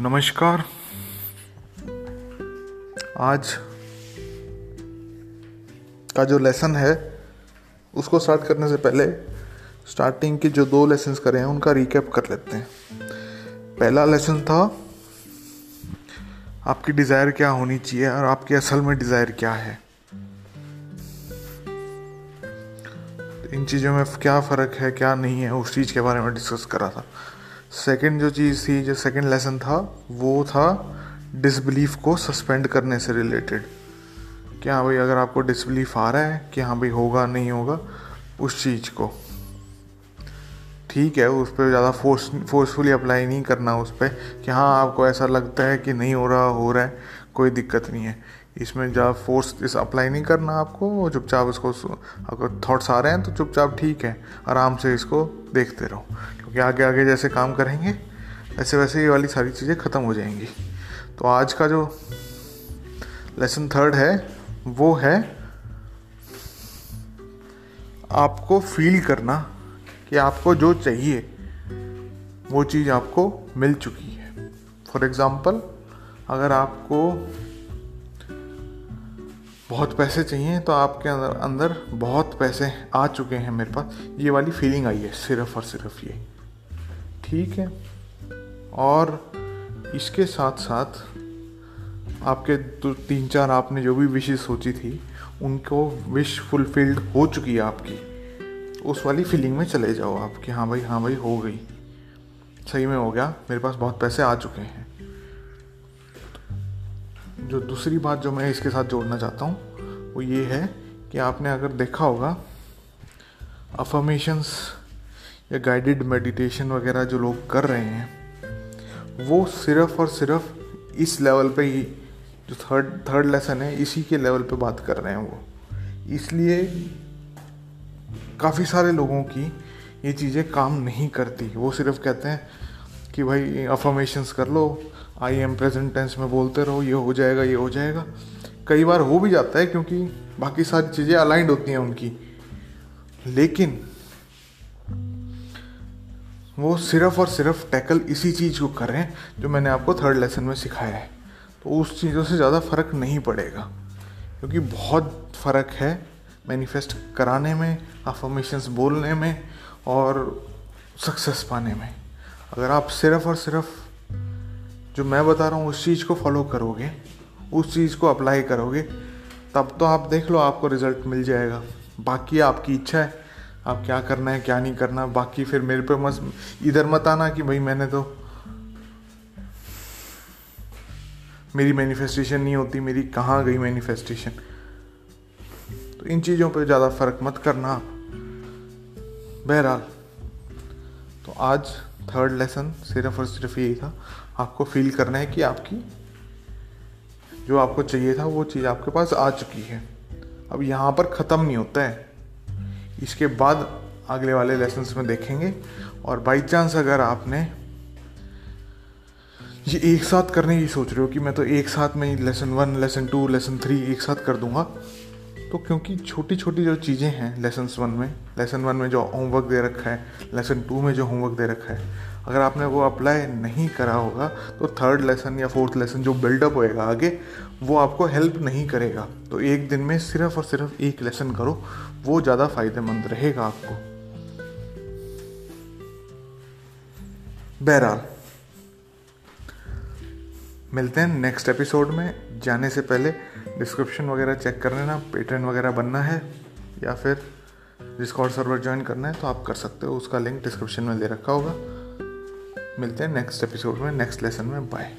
नमस्कार। आज का जो लेसन है, उसको स्टार्ट करने से पहले स्टार्टिंग के जो दो लेसन करे हैं, उनका रिकैप कर लेते हैं। पहला लेसन था, आपकी डिज़ायर क्या होनी चाहिए और आपकी असल में डिज़ायर क्या है। इन चीज़ों में क्या फ़र्क है, क्या नहीं है, उस चीज़ के बारे में डिस्कस करा था। सेकंड जो चीज़ थी, जो सेकंड लेसन था, वो था डिसबिलीफ को सस्पेंड करने से रिलेटेड कि हाँ भाई, अगर आपको डिसबिलीफ आ रहा है कि हाँ भाई होगा, नहीं होगा, उस चीज़ को। ठीक है, उस पर ज़्यादा फोर्स फोर्सफुली अप्लाई नहीं करना उस पर कि हाँ आपको ऐसा लगता है कि नहीं हो रहा हो रहा है, कोई दिक्कत नहीं है। इसमें जब फोर्स इस अप्लाई नहीं करना आपको चुपचाप इसको अगर थॉट्स आ रहे हैं तो चुपचाप ठीक है, आराम से इसको देखते रहो। क्योंकि आगे आगे जैसे काम करेंगे ऐसे वैसे ये वाली सारी चीज़ें ख़त्म हो जाएँगी। तो आज का जो लेसन थर्ड है, वो है आपको फील करना कि आपको जो चाहिए, वो चीज़ आपको मिल चुकी है। फॉर एग्ज़ाम्पल अगर आपको बहुत पैसे चाहिए तो आपके अंदर अंदर बहुत पैसे आ चुके हैं मेरे पास। ये वाली फीलिंग आई है, सिर्फ़ और सिर्फ़ ये। ठीक है? और इसके साथ साथ आपके दो, तीन, चार आपने जो भी विशेष सोची थी, उनको विश फुलफिल्ड हो चुकी है आपकी। उस वाली फीलिंग में चले जाओ आप कि हाँ भाई हाँ भाई, हो गई। सही में हो गया, मेरे पास बहुत पैसे आ चुके हैं। जो दूसरी बात जो मैं इसके साथ जोड़ना चाहता हूँ, वो ये है कि आपने अगर देखा होगा अफर्मेशंस या गाइडेड मेडिटेशन वगैरह जो लोग कर रहे हैं, वो सिर्फ़ और सिर्फ़ इस लेवल पे ही, जो थर्ड थर्ड लेसन है, इसी के लेवल पे बात कर रहे हैं वो। इसलिए काफ़ी सारे लोगों की ये चीज़ें काम नहीं करती। वो सिर्फ़ कहते हैं कि भाई अफर्मेशंस कर लो आई एम प्रेजेंट टेंस में बोलते रहो, ये हो जाएगा, ये हो जाएगा। कई बार हो भी जाता है क्योंकि बाकी सारी चीज़ें अलाइंड होती हैं उनकी। लेकिन वो सिर्फ़ और सिर्फ़ टैकल इसी चीज़ को करें जो मैंने आपको थर्ड लेसन में सिखाया है। तो उस चीज़ों से ज़्यादा फ़र्क नहीं पड़ेगा। क्योंकि बहुत फ़र्क है मैनिफेस्ट कराने में अफर्मेशंस बोलने में और सक्सेस पाने में। अगर आप सिर्फ़ और सिर्फ़ जो मैं बता रहा हूँ, उस चीज़ को फॉलो करोगे, उस चीज़ को अप्लाई करोगे, तब तो आप देख लो आपको रिज़ल्ट मिल जाएगा। बाकी आपकी इच्छा है, आप क्या करना है, क्या नहीं करना, बाकी फिर मेरे पे मत इधर मत आना कि भाई मैंने तो मेरी मैनिफेस्टेशन नहीं होती, मेरी कहाँ गई मैनिफेस्टेशन तो इन चीज़ों पे ज़्यादा फ़र्क मत करना आप। बहरहाल तो आज थर्ड लेसन सिर्फ़ और सिर्फ़ यही था। आपको फील करना है कि आपकी, जो आपको चाहिए था, वो चीज़ आपके पास आ चुकी है। अब यहाँ पर ख़त्म नहीं होता है। इसके बाद अगले वाले लेसन्स में देखेंगे। और बाई चांस अगर आपने ये एक साथ करने की सोच रहे हो कि मैं तो एक साथ में lesson one lesson two lesson three एक साथ कर दूँगा तो क्योंकि छोटी छोटी जो चीज़ें हैं लेसन वन में लेसन वन में जो होमवर्क दे रखा है लेसन टू में जो होमवर्क दे रखा है, अगर आपने वो अप्लाई नहीं करा होगा तो थर्ड लेसन या फोर्थ लेसन जो बिल्डअप होएगा आगे, वो आपको हेल्प नहीं करेगा। तो एक दिन में सिर्फ़ और सिर्फ़ एक लेसन करो, वो ज़्यादा फ़ायदेमंद रहेगा आपको। बहरहाल, मिलते हैं नेक्स्ट एपिसोड में, जाने से पहले डिस्क्रिप्शन वगैरह चेक कर लेना पेटर्न वगैरह बनना है, या फिर डिस्कॉर्ड सर्वर ज्वाइन करना है तो आप कर सकते हो, उसका लिंक डिस्क्रिप्शन में दे रखा होगा। मिलते हैं नेक्स्ट एपिसोड में नेक्स्ट लेसन में बाय